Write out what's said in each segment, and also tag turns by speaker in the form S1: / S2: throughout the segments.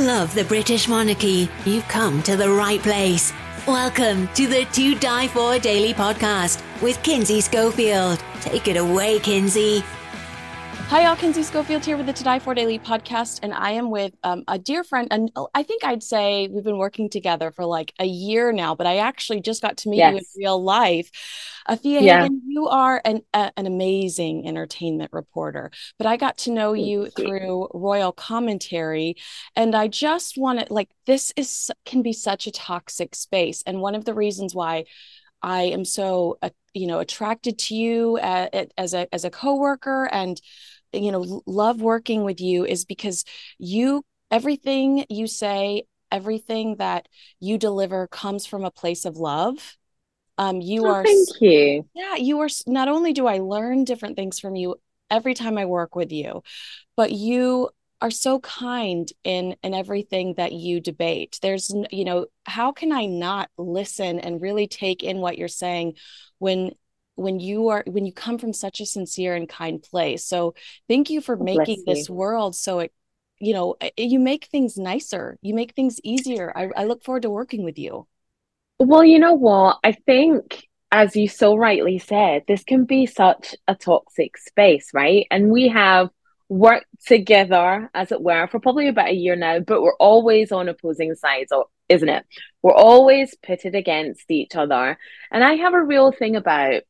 S1: Love the British monarchy? You've come to the right place. Welcome to the To Di For Daily Podcast with Kinsey Schofield. Take it away, Kinsey.
S2: Hi, all. Kinsey Schofield here with the To Di For Daily podcast, and I am with um, a dear friend. And I think I'd say we've been working together for like a year now, but I actually just got to meet yes. you in real life. Afua yeah. Hagan, you are an a, an amazing entertainment reporter, but I got to know you through Royal Commentary, and I just want to like this is can be such a toxic space, and one of the reasons why I am so uh, you know attracted to you uh, as a as a coworker and you know love working with you is because you everything you say everything that you deliver comes from a place of love. Um you
S3: oh,
S2: are
S3: thank you.
S2: yeah you are not only do i learn different things from you every time i work with you but you are so kind in in everything that you debate. There's you know how can i not listen and really take in what you're saying when when you are when you come from such a sincere and kind place. So thank you for making this world so it you know you make things nicer. You make things easier. I, I look forward to working with you.
S3: Well you know what? I think as you so rightly said this can be such a toxic space right? And we have worked together as it were for probably about a year now but we're always on opposing sides isn't it? We're always pitted against each other. And i have a real thing about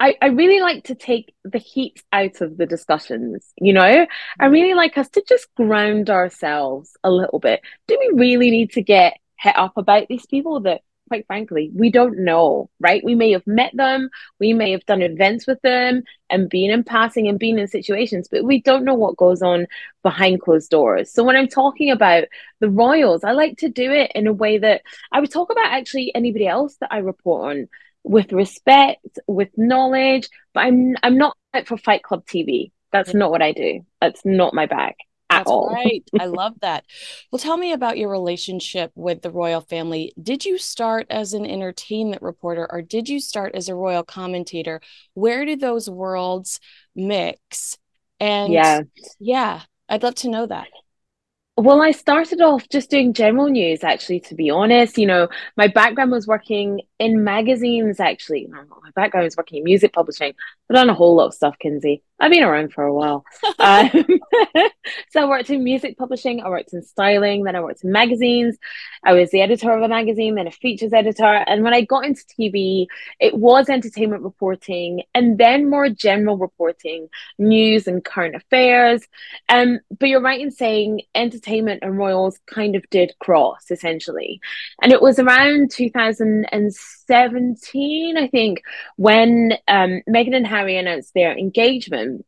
S3: I, I really like to take the heat out of the discussions, you know? I mm. really like us to just ground ourselves a little bit. Do we really need to get hit up about these people that, quite frankly, we don't know, right? We may have met them, we may have done events with them and been in passing and been in situations, but we don't know what goes on behind closed doors. So when I'm talking about the royals, I like to do it in a way that I would talk about actually anybody else that I report on with respect, with knowledge. But I'm I'm not for Fight Club TV. That's not what I do. That's not my bag at
S2: That's
S3: all.
S2: right. I love that. Well, tell me about your relationship with the royal family. Did you start as an entertainment reporter or did you start as a royal commentator? Where do those worlds mix? And yeah, yeah, I'd love to know that.
S3: Well, I started off just doing general news, actually, to be honest. You know, my background was working in magazines, actually. my background is working in music publishing. I've done a whole lot of stuff, Kinsey. I've been around for a while. um, so I worked in music publishing, I worked in styling, then I worked in magazines. I was the editor of a magazine, then a features editor. And when I got into TV, it was entertainment reporting and then more general reporting, news and current affairs. Um, but you're right in saying entertainment and royals kind of did cross essentially. And it was around 2017, I think, when um, Meghan and Harry announced their engagement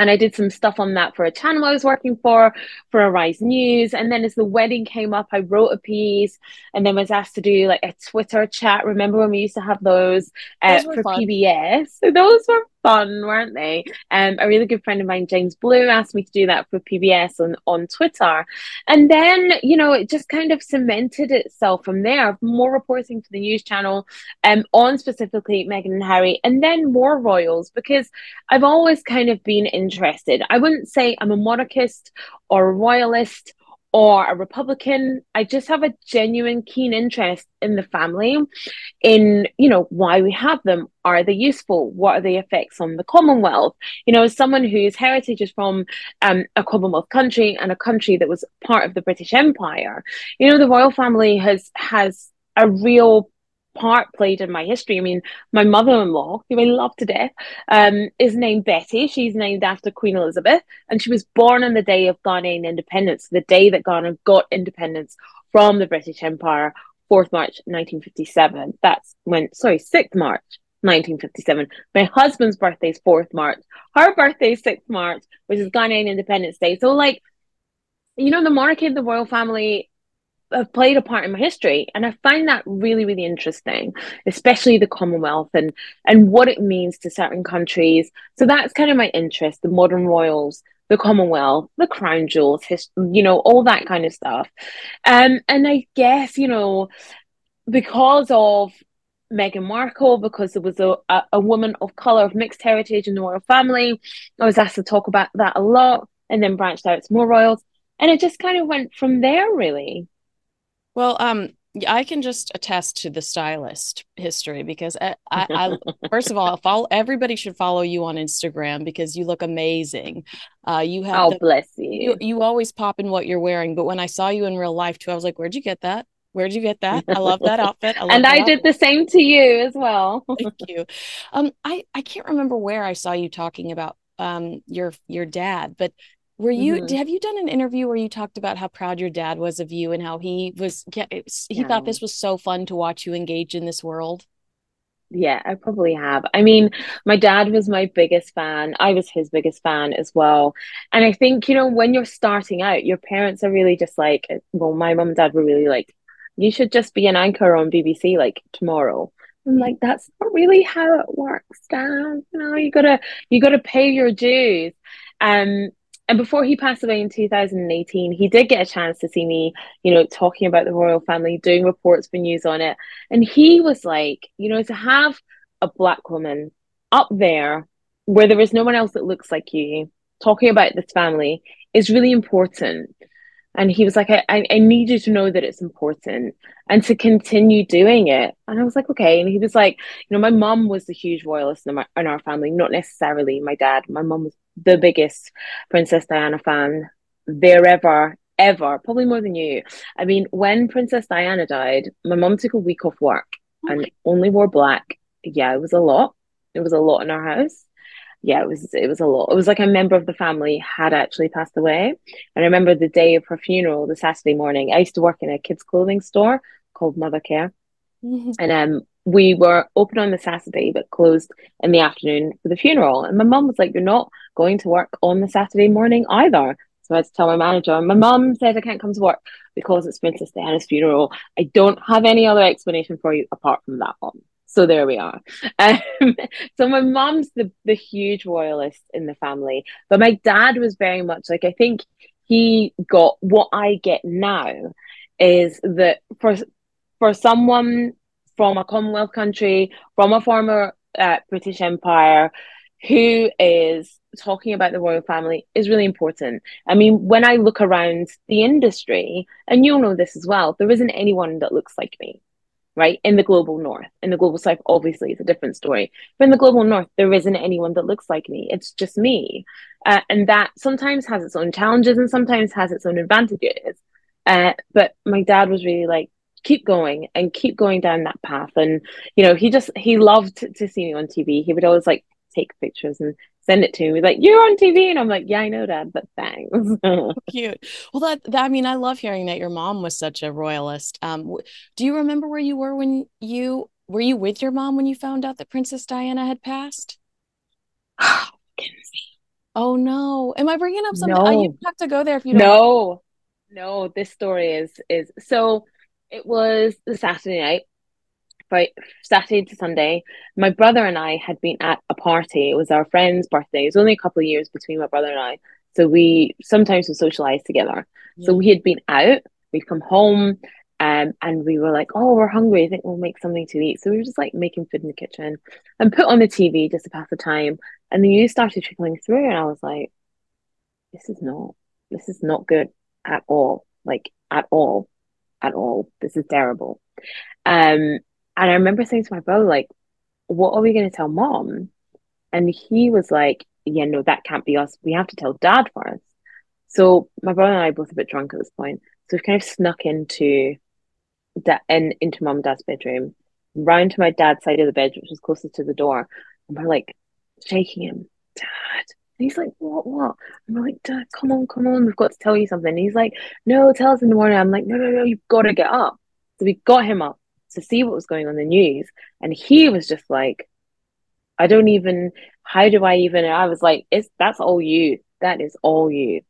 S3: and I did some stuff on that for a channel I was working for, for Arise News. And then as the wedding came up, I wrote a piece and then was asked to do like a Twitter chat. Remember when we used to have those, uh, those for fun. PBS? So those were fun, weren't they? Um, a really good friend of mine, James Blue, asked me to do that for PBS on, on Twitter. And then, you know, it just kind of cemented itself from there. More reporting for the news channel um, on specifically Meghan and Harry, and then more royals, because I've always kind of been interested. I wouldn't say I'm a monarchist or a royalist or a Republican. I just have a genuine keen interest in the family, in you know why we have them. Are they useful? What are the effects on the Commonwealth? You know, as someone whose heritage is from um, a Commonwealth country and a country that was part of the British Empire, you know, the royal family has has a real part played in my history. I mean, my mother-in-law, who I love to death, um, is named Betty. She's named after Queen Elizabeth, and she was born on the day of Ghanaian independence, the day that Ghana got independence from the British Empire, 4th March 1957. That's when, sorry, 6th March 1957. My husband's birthday is 4th March. Her birthday is 6th March, which is Ghanaian Independence Day. So, like, you know, the monarchy the royal family have played a part in my history and i find that really really interesting especially the commonwealth and and what it means to certain countries so that's kind of my interest the modern royals the commonwealth the crown jewels you know all that kind of stuff um and i guess you know because of Meghan Markle, because there was a, a, a woman of colour of mixed heritage in the royal family. I was asked to talk about that a lot and then branched out to more royals. and it just kind of went from there really
S2: well um I can just attest to the stylist history because I, I, I first of all, follow everybody should follow you on Instagram because you look amazing. Uh, you have
S3: oh the, bless you.
S2: you. You always pop in what you're wearing, but when I saw you in real life too, I was like, "Where'd you get that? Where'd you get that? I love that outfit." I
S3: and I
S2: outfit.
S3: did the same to you as well.
S2: Thank you. Um, I I can't remember where I saw you talking about um your your dad, but were you mm-hmm. have you done an interview where you talked about how proud your dad was of you and how he was he yeah. thought this was so fun to watch you engage in this world?
S3: Yeah, I probably have. I mean, my dad was my biggest fan. I was his biggest fan as well. And I think, you know, when you're starting out, your parents are really just like, well, my mom and dad were really like, you should just be an anchor on BBC like tomorrow. I'm like, that's not really how it works, Dad. You know, you gotta you gotta pay your dues. Um, and before he passed away in 2018, he did get a chance to see me, you know, talking about the royal family, doing reports for news on it. And he was like, you know, to have a black woman up there where there is no one else that looks like you talking about this family is really important. And he was like, I, I need you to know that it's important and to continue doing it. And I was like, okay. And he was like, you know, my mom was a huge royalist in, my, in our family, not necessarily my dad. My mom was the biggest Princess Diana fan there ever, ever, probably more than you. I mean, when Princess Diana died, my mom took a week off work and only wore black. Yeah, it was a lot. It was a lot in our house yeah, it was it was a lot. It was like a member of the family had actually passed away. And I remember the day of her funeral, the Saturday morning. I used to work in a kids' clothing store called Mothercare. Mm-hmm. And um we were open on the Saturday but closed in the afternoon for the funeral. And my mum was like, You're not going to work on the Saturday morning either. So I had to tell my manager, my mum said I can't come to work because it's Princess Diana's funeral. I don't have any other explanation for you apart from that one. So there we are. Um, so my mom's the, the huge royalist in the family, but my dad was very much like, I think he got what I get now is that for, for someone from a Commonwealth country, from a former uh, British Empire, who is talking about the royal family is really important. I mean, when I look around the industry, and you'll know this as well, there isn't anyone that looks like me right? In the global north, in the global south, obviously it's a different story. But in the global north, there isn't anyone that looks like me. It's just me. Uh, and that sometimes has its own challenges and sometimes has its own advantages. Uh, but my dad was really like, keep going and keep going down that path. And, you know, he just, he loved to see me on TV. He would always like take pictures and send it to me like you're on tv and i'm like yeah i know dad but thanks.
S2: Cute. Well that, that, i mean i love hearing that your mom was such a royalist. Um do you remember where you were when you were you with your mom when you found out that princess diana had passed? Oh no. Am i bringing up something no. oh, you have to go there if you don't
S3: no. no this story is is so it was the saturday night Saturday to Sunday, my brother and I had been at a party. It was our friend's birthday. It was only a couple of years between my brother and I. So we sometimes we socialize together. So we had been out, we'd come home, um, and we were like, oh, we're hungry. I think we'll make something to eat. So we were just like making food in the kitchen and put on the TV just to pass the time. And the news started trickling through, and I was like, this is not, this is not good at all. Like, at all, at all. This is terrible. Um, and I remember saying to my brother, like, what are we going to tell mom? And he was like, yeah, no, that can't be us. We have to tell dad first. So my brother and I both a bit drunk at this point. So we've kind of snuck into that in into mom and dad's bedroom, round to my dad's side of the bed, which was closest to the door. And we're like shaking him, Dad. And he's like, What, what? And we're like, Dad, come on, come on, we've got to tell you something. And he's like, No, tell us in the morning. I'm like, No, no, no, you've got to get up. So we got him up to see what was going on in the news. And he was just like, I don't even, how do I even, I was like, it's, that's all you. That is all you.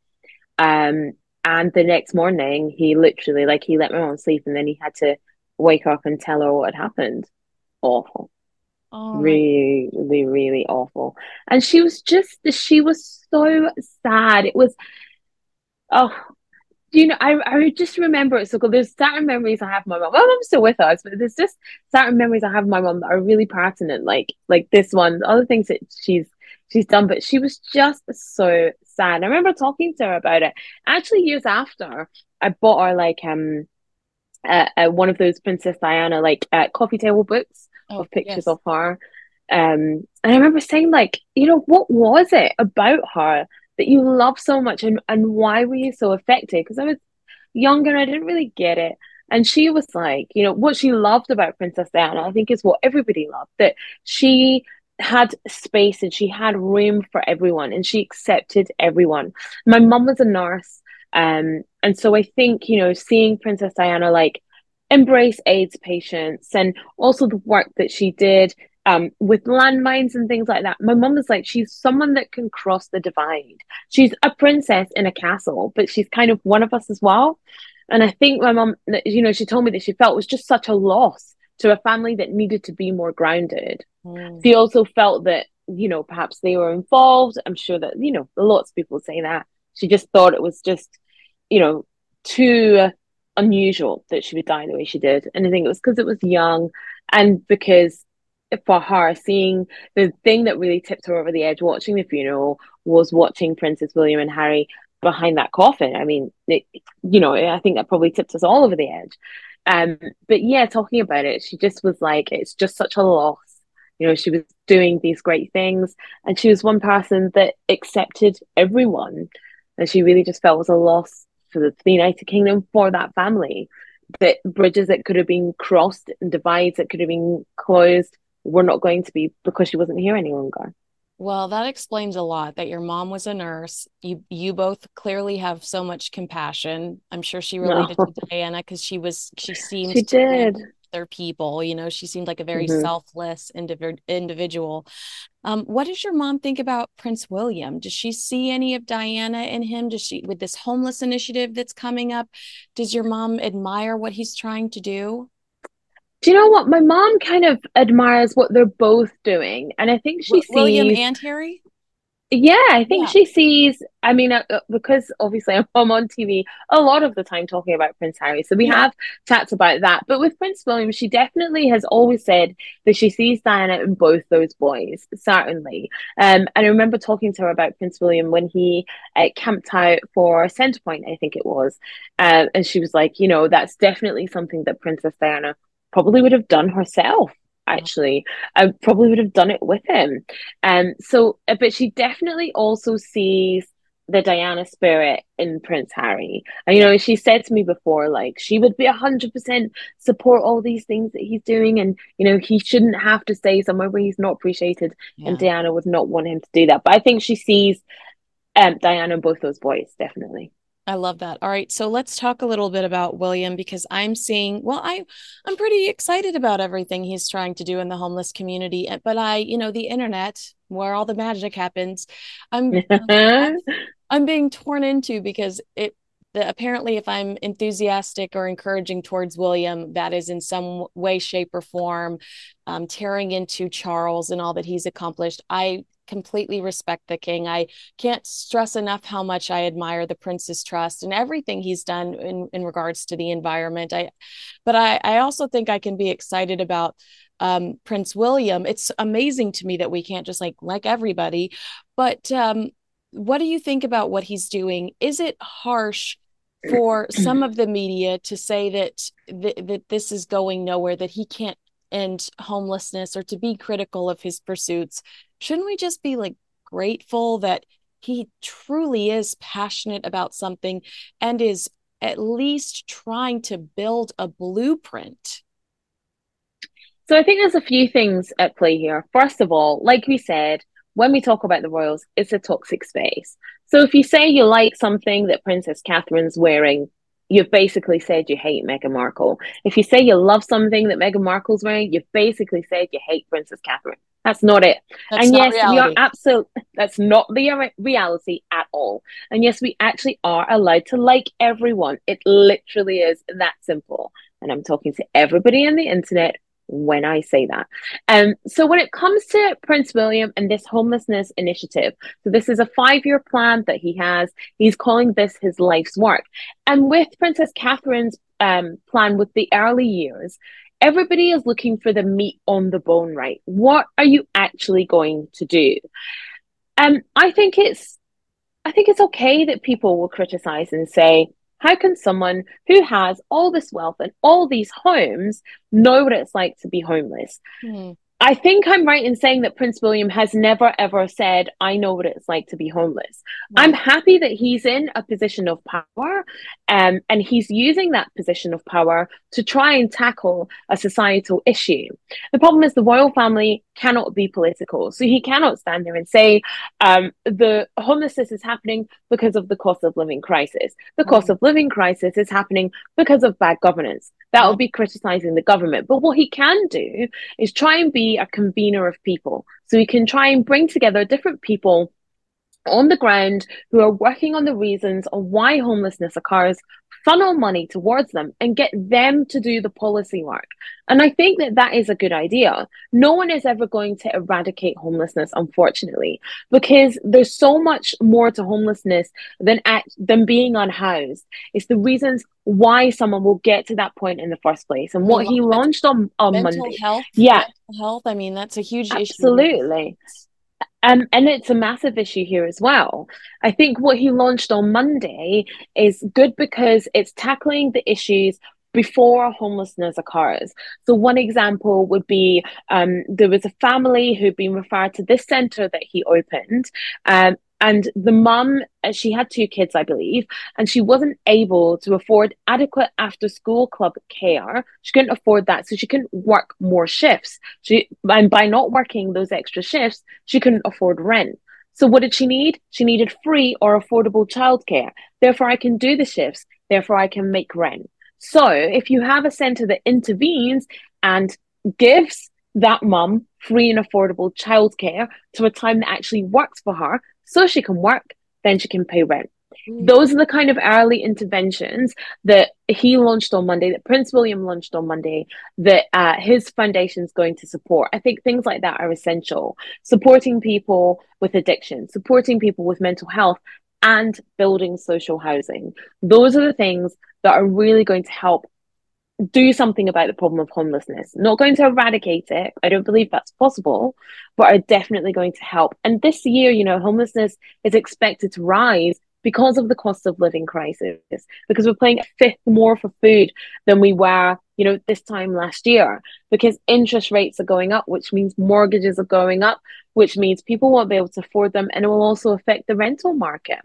S3: Um, and the next morning, he literally, like, he let my mom sleep and then he had to wake up and tell her what had happened. Awful. Oh. Really, really, really awful. And she was just, she was so sad. It was, oh, you know, I, I just remember it so good. There's certain memories I have my mom. My mom's still with us, but there's just certain memories I have of my mom that are really pertinent, like like this one. Other things that she's she's done, but she was just so sad. I remember talking to her about it. Actually, years after, I bought her like um uh, uh, one of those Princess Diana like uh, coffee table books oh, of pictures yes. of her. Um, and I remember saying like, you know, what was it about her that you love so much, and and why were you so affected? Because I was younger, I didn't really get it. And she was like, you know, what she loved about Princess Diana, I think, is what everybody loved that she had space and she had room for everyone and she accepted everyone. My mum was a nurse. Um, and so I think, you know, seeing Princess Diana like embrace AIDS patients and also the work that she did um, with landmines and things like that. My mum was like, she's someone that can cross the divide. She's a princess in a castle, but she's kind of one of us as well. And I think my mum, you know, she told me that she felt it was just such a loss to a family that needed to be more grounded. Mm. She also felt that, you know, perhaps they were involved. I'm sure that, you know, lots of people say that. She just thought it was just, you know, too unusual that she would die the way she did. And I think it was because it was young and because for her, seeing the thing that really tipped her over the edge watching the funeral was watching Princess William and Harry behind that coffin. I mean, it, you know, I think that probably tipped us all over the edge. Um, but yeah, talking about it, she just was like, it's just such a loss. You know, she was doing these great things, and she was one person that accepted everyone, and she really just felt was a loss for the, for the United Kingdom for that family. That bridges that could have been crossed and divides that could have been closed were not going to be because she wasn't here any longer.
S2: Well, that explains a lot that your mom was a nurse. You you both clearly have so much compassion. I'm sure she related no. to Diana because she was she seemed
S3: she did
S2: their people. You know, she seemed like a very mm-hmm. selfless indiv- individual. Um, what does your mom think about Prince William? Does she see any of Diana in him? Does she with this homeless initiative that's coming up? Does your mom admire what he's trying to do?
S3: Do you know what? My mom kind of admires what they're both doing, and I think she
S2: w- William and Harry.
S3: Yeah, I think yeah. she sees. I mean, uh, uh because obviously I'm on TV a lot of the time talking about Prince Harry, so we yeah. have chats about that. But with Prince William, she definitely has always said that she sees Diana in both those boys, certainly. Um, and I remember talking to her about Prince William when he uh, camped out for Centrepoint, I think it was, uh, and she was like, you know, that's definitely something that Princess Diana probably would have done herself actually. I probably would have done it with him. Um so uh, but she definitely also sees the diana spirit in prince harry. And you know she said to me before like she would be 100% support all these things that he's doing. And you know he shouldn't have to stay somewhere where he's not appreciated yeah. and diana would not want him to do that. But i think she sees um diana and both those boys definitely
S2: I love that. All right, so let's talk a little bit about William because I'm seeing well I I'm pretty excited about everything he's trying to do in the homeless community, eh, but I, you know, the internet where all the magic happens, I'm I'm being torn into because it the, apparently if i'm enthusiastic or encouraging towards william that is in some way shape or form um, tearing into charles and all that he's accomplished i completely respect the king. I can't stress enough how much I admire the Prince's Trust and everything he's done in, in regards to the environment. I, but I, I also think I can be excited about um, Prince William. It's amazing to me that we can't just like like everybody. But um, what do you think about what he's doing? Is it harsh? for some of the media to say that th- that this is going nowhere that he can't end homelessness or to be critical of his pursuits shouldn't we just be like grateful that he truly is passionate about something and is at least trying to build a blueprint?
S3: So I think there's a few things at play here. First of all, like we said, when we talk about the royals, it's a toxic space. So if you say you like something that Princess Catherine's wearing, you've basically said you hate Meghan Markle. If you say you love something that Meghan Markle's wearing, you've basically said you hate Princess Catherine. That's not it. That's and yes, reality. we are absolutely, that's not the reality at all. And yes, we actually are allowed to like everyone. It literally is that simple. And I'm talking to everybody on the internet when I say that. Um, so when it comes to Prince William and this homelessness initiative, so this is a five-year plan that he has. He's calling this his life's work. And with Princess Catherine's um, plan with the early years, everybody is looking for the meat on the bone, right? What are you actually going to do? Um, I think it's I think it's okay that people will criticize and say, how can someone who has all this wealth and all these homes know what it's like to be homeless? Mm. I think I'm right in saying that Prince William has never ever said, I know what it's like to be homeless. Right. I'm happy that he's in a position of power um, and he's using that position of power to try and tackle a societal issue. The problem is the royal family cannot be political. So he cannot stand there and say, um, the homelessness is happening because of the cost of living crisis. The cost mm. of living crisis is happening because of bad governance. That would mm. be criticizing the government. But what he can do is try and be a convener of people. So he can try and bring together different people on the ground who are working on the reasons of why homelessness occurs, funnel money towards them and get them to do the policy work. And I think that that is a good idea. No one is ever going to eradicate homelessness, unfortunately, because there's so much more to homelessness than at, than being unhoused. It's the reasons why someone will get to that point in the first place and what he launched on on
S2: mental
S3: Monday.
S2: Health,
S3: yeah,
S2: mental health. I mean, that's a huge
S3: Absolutely. issue. Absolutely. Um, and it's a massive issue here as well. I think what he launched on Monday is good because it's tackling the issues before homelessness occurs. So, one example would be um, there was a family who'd been referred to this center that he opened, um, and the mum, uh, she had two kids, I believe, and she wasn't able to afford adequate after school club care. She couldn't afford that, so she couldn't work more shifts. She and by not working those extra shifts, she couldn't afford rent. So what did she need? She needed free or affordable childcare. Therefore, I can do the shifts. Therefore, I can make rent. So if you have a center that intervenes and gives that mum free and affordable childcare to a time that actually works for her, so she can work, then she can pay rent. Mm. Those are the kind of early interventions that he launched on Monday, that Prince William launched on Monday, that uh, his foundation is going to support. I think things like that are essential. Supporting people with addiction, supporting people with mental health, and building social housing. Those are the things that are really going to help do something about the problem of homelessness. Not going to eradicate it. I don't believe that's possible, but are definitely going to help. And this year, you know, homelessness is expected to rise because of the cost of living crisis, because we're paying a fifth more for food than we were, you know, this time last year, because interest rates are going up, which means mortgages are going up, which means people won't be able to afford them, and it will also affect the rental market.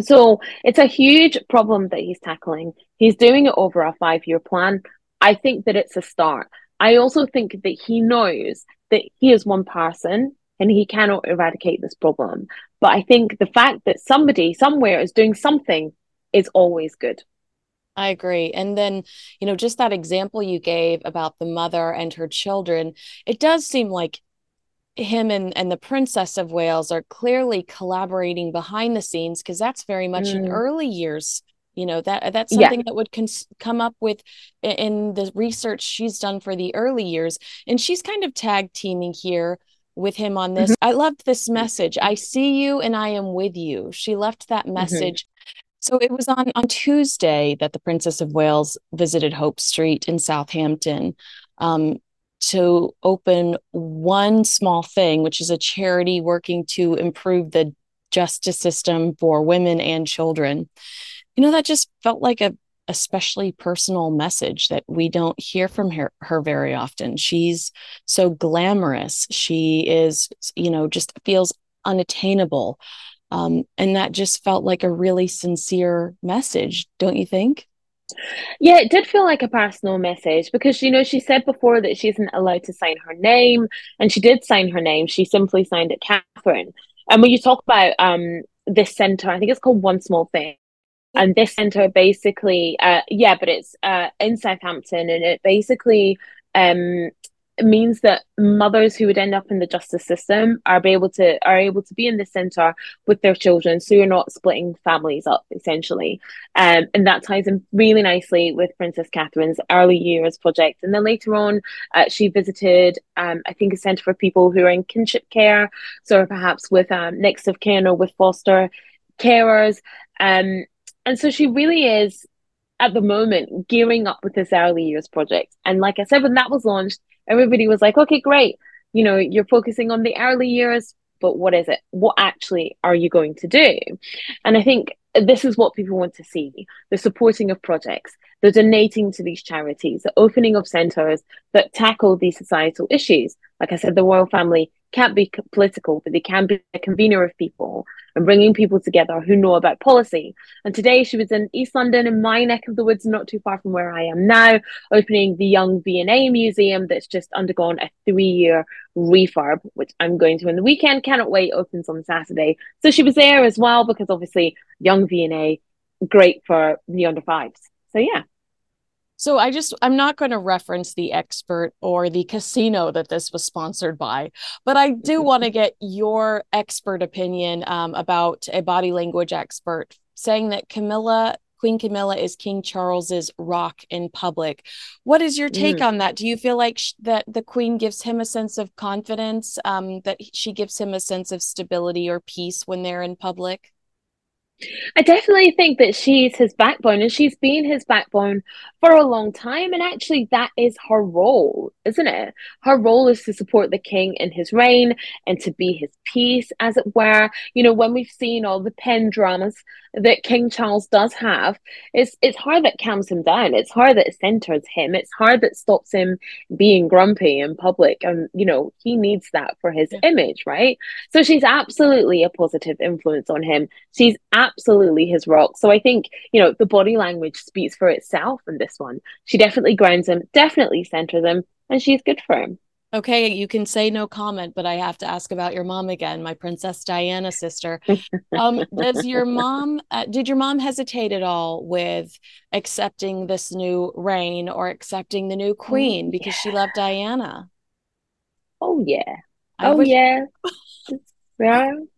S3: So it's a huge problem that he's tackling. He's doing it over a five year plan. I think that it's a start. I also think that he knows that he is one person and he cannot eradicate this problem. But I think the fact that somebody somewhere is doing something is always good.
S2: I agree. And then, you know, just that example you gave about the mother and her children, it does seem like him and, and the Princess of Wales are clearly collaborating behind the scenes because that's very much mm. in early years. You know that that's something yeah. that would cons- come up with in the research she's done for the early years, and she's kind of tag teaming here with him on this. Mm-hmm. I loved this message. I see you and I am with you. She left that mm-hmm. message. Mm-hmm. So it was on on Tuesday that the Princess of Wales visited Hope Street in Southampton. Um, to open one small thing, which is a charity working to improve the justice system for women and children. You know, that just felt like a especially personal message that we don't hear from her, her very often. She's so glamorous. She is, you know, just feels unattainable. Um, and that just felt like a really sincere message, don't you think?
S3: Yeah, it did feel like a personal message because, you know, she said before that she isn't allowed to sign her name, and she did sign her name. She simply signed it Catherine. And when you talk about um this center, I think it's called One Small Thing. And this center basically, uh, yeah, but it's uh, in Southampton, and it basically um means that mothers who would end up in the justice system are able to are able to be in the center with their children so you're not splitting families up essentially. Um, and that ties in really nicely with princess catherine's early years project. And then later on uh, she visited um, i think a center for people who are in kinship care so perhaps with um, next of kin or with foster carers. Um, and so she really is at the moment gearing up with this early years project. And like i said when that was launched everybody was like, okay, great. You know, you're focusing on the early years. but what is it? What actually are you going to do? And I think this is what people want to see the supporting of projects, the donating to these charities, the opening of centres that tackle these societal issues. Like I said, the royal family can't be political, but they can be a convener of people and bringing people together who know about policy. And today she was in East London, in my neck of the woods, not too far from where I am now, opening the Young V&A Museum that's just undergone a three-year refurb, which I'm going to in the weekend. Cannot wait. Opens on Saturday. So she was there as well because obviously Young V&A, great for the under fives. So yeah.
S2: So I just I'm not going to reference the expert or the casino that this was sponsored by, but I do want to get your expert opinion um, about a body language expert saying that Camilla Queen Camilla is King Charles's rock in public. What is your take mm. on that? Do you feel like sh- that the Queen gives him a sense of confidence, um, that she gives him a sense of stability or peace when they're in public?
S3: I definitely think that she's his backbone and she's been his backbone for a long time. And actually, that is her role, isn't it? Her role is to support the king in his reign and to be his peace, as it were. You know, when we've seen all the pen dramas that King Charles does have, it's it's her that calms him down. It's her that centers him. It's her that stops him being grumpy in public. And you know, he needs that for his yeah. image, right? So she's absolutely a positive influence on him. She's absolutely his rock. So I think, you know, the body language speaks for itself in this one. She definitely grounds him, definitely centers him, and she's good for him.
S2: Okay, you can say no comment, but I have to ask about your mom again, my Princess Diana sister. Um, does your mom, uh, did your mom hesitate at all with accepting this new reign or accepting the new oh, queen because she loved Diana?
S3: Oh, yeah. I oh, yeah. yeah.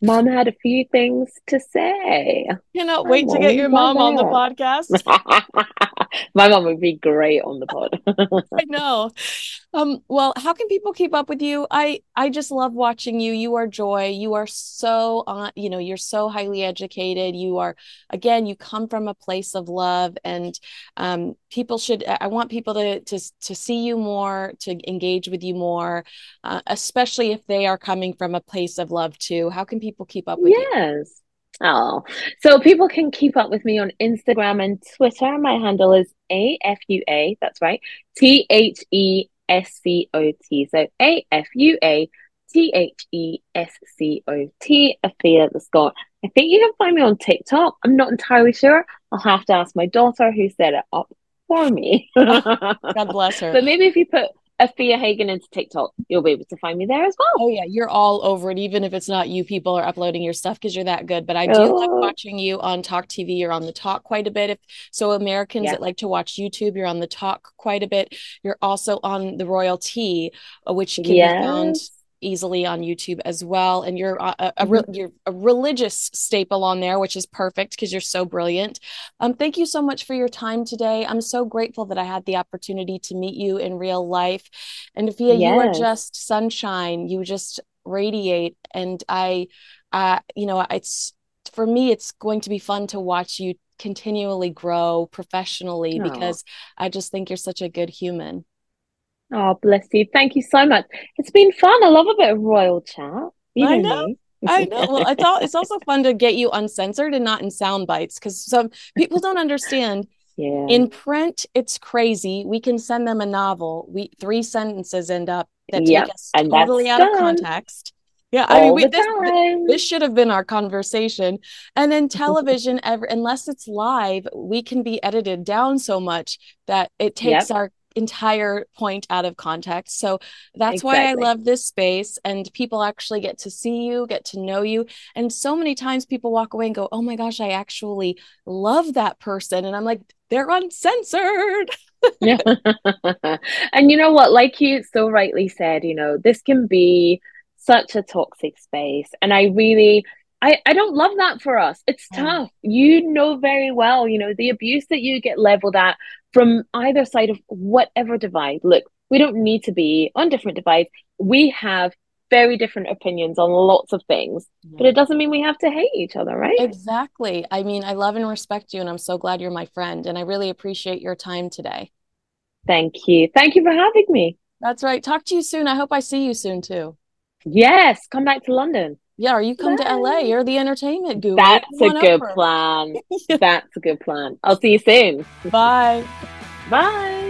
S3: Mom had a few things to say.
S2: Cannot wait to get your mom on the podcast.
S3: My mom would be great on the pod.
S2: I know. Um, well, how can people keep up with you? I I just love watching you. You are joy. You are so on, you know, you're so highly educated. You are again, you come from a place of love and um people should I want people to to to see you more, to engage with you more, uh, especially if they are coming from a place of love too. How can people keep up with
S3: yes. you? Yes. Oh, so people can keep up with me on Instagram and Twitter. My handle is AFUA. That's right. T H E S C O T. So A F U A T H E S C O T. Afua the Scot. I think you can find me on TikTok. I'm not entirely sure. I'll have to ask my daughter who set it up for me.
S2: God bless her.
S3: But maybe if you put Afua Hagan into TikTok, you'll be able to find me there as well.
S2: Oh yeah, you're all over it, even if it's not you. People are uploading your stuff because you're that good. But I do oh. love watching you on Talk TV. You're on the Talk quite a bit. If so, Americans yeah. that like to watch YouTube, you're on the Talk quite a bit. You're also on the Royal Tea, uh, which can yes. be found easily on YouTube as well. And you're a, a, a mm-hmm. you're a religious staple on there, which is perfect because you're so brilliant. Um, thank you so much for your time today. I'm so grateful that I had the opportunity to meet you in real life. And Afua, yes. you are just sunshine. You just radiate. And I, uh, you know, it's for me, it's going to be fun to watch you continually grow professionally because I just think you're such a good human.
S3: Oh, bless you. Thank you so much. It's been fun. I love a bit of royal chat.
S2: You I know. I know. Well, it's all, it's also fun to get you uncensored and not in sound bites because some people don't understand. Yeah. In print, it's crazy. We can send them a novel. We three sentences end up that yep. take us and totally out done. of context. Yeah, I mean, we, this, this should have been our conversation. And in television, ever unless it's live, we can be edited down so much that it takes yep. our entire point out of context. So that's exactly. why I love this space. And people actually get to see you, get to know you. And so many times people walk away and go, oh my gosh, I actually love that person. And I'm like, they're uncensored.
S3: yeah. and you know what? Like you so rightly said, you know, this can be such a toxic space. And I really, I, I don't love that for us. It's tough. You know very well, you know, the abuse that you get leveled at from either side of whatever divide. Look, we don't need to be on different divides. We have very different opinions on lots of things, yeah. but it doesn't mean we have to hate each other, right?
S2: Exactly. I mean, I love and respect you, and I'm so glad you're my friend, and I really appreciate your time today.
S3: Thank you. Thank you for having me.
S2: That's right. Talk to you soon. I hope I see you soon too.
S3: Yes, come back to London.
S2: Yeah, or you come to LA. You're the entertainment guru.
S3: That's a good over. plan. That's a good plan. I'll see you soon.
S2: Bye.
S3: Bye.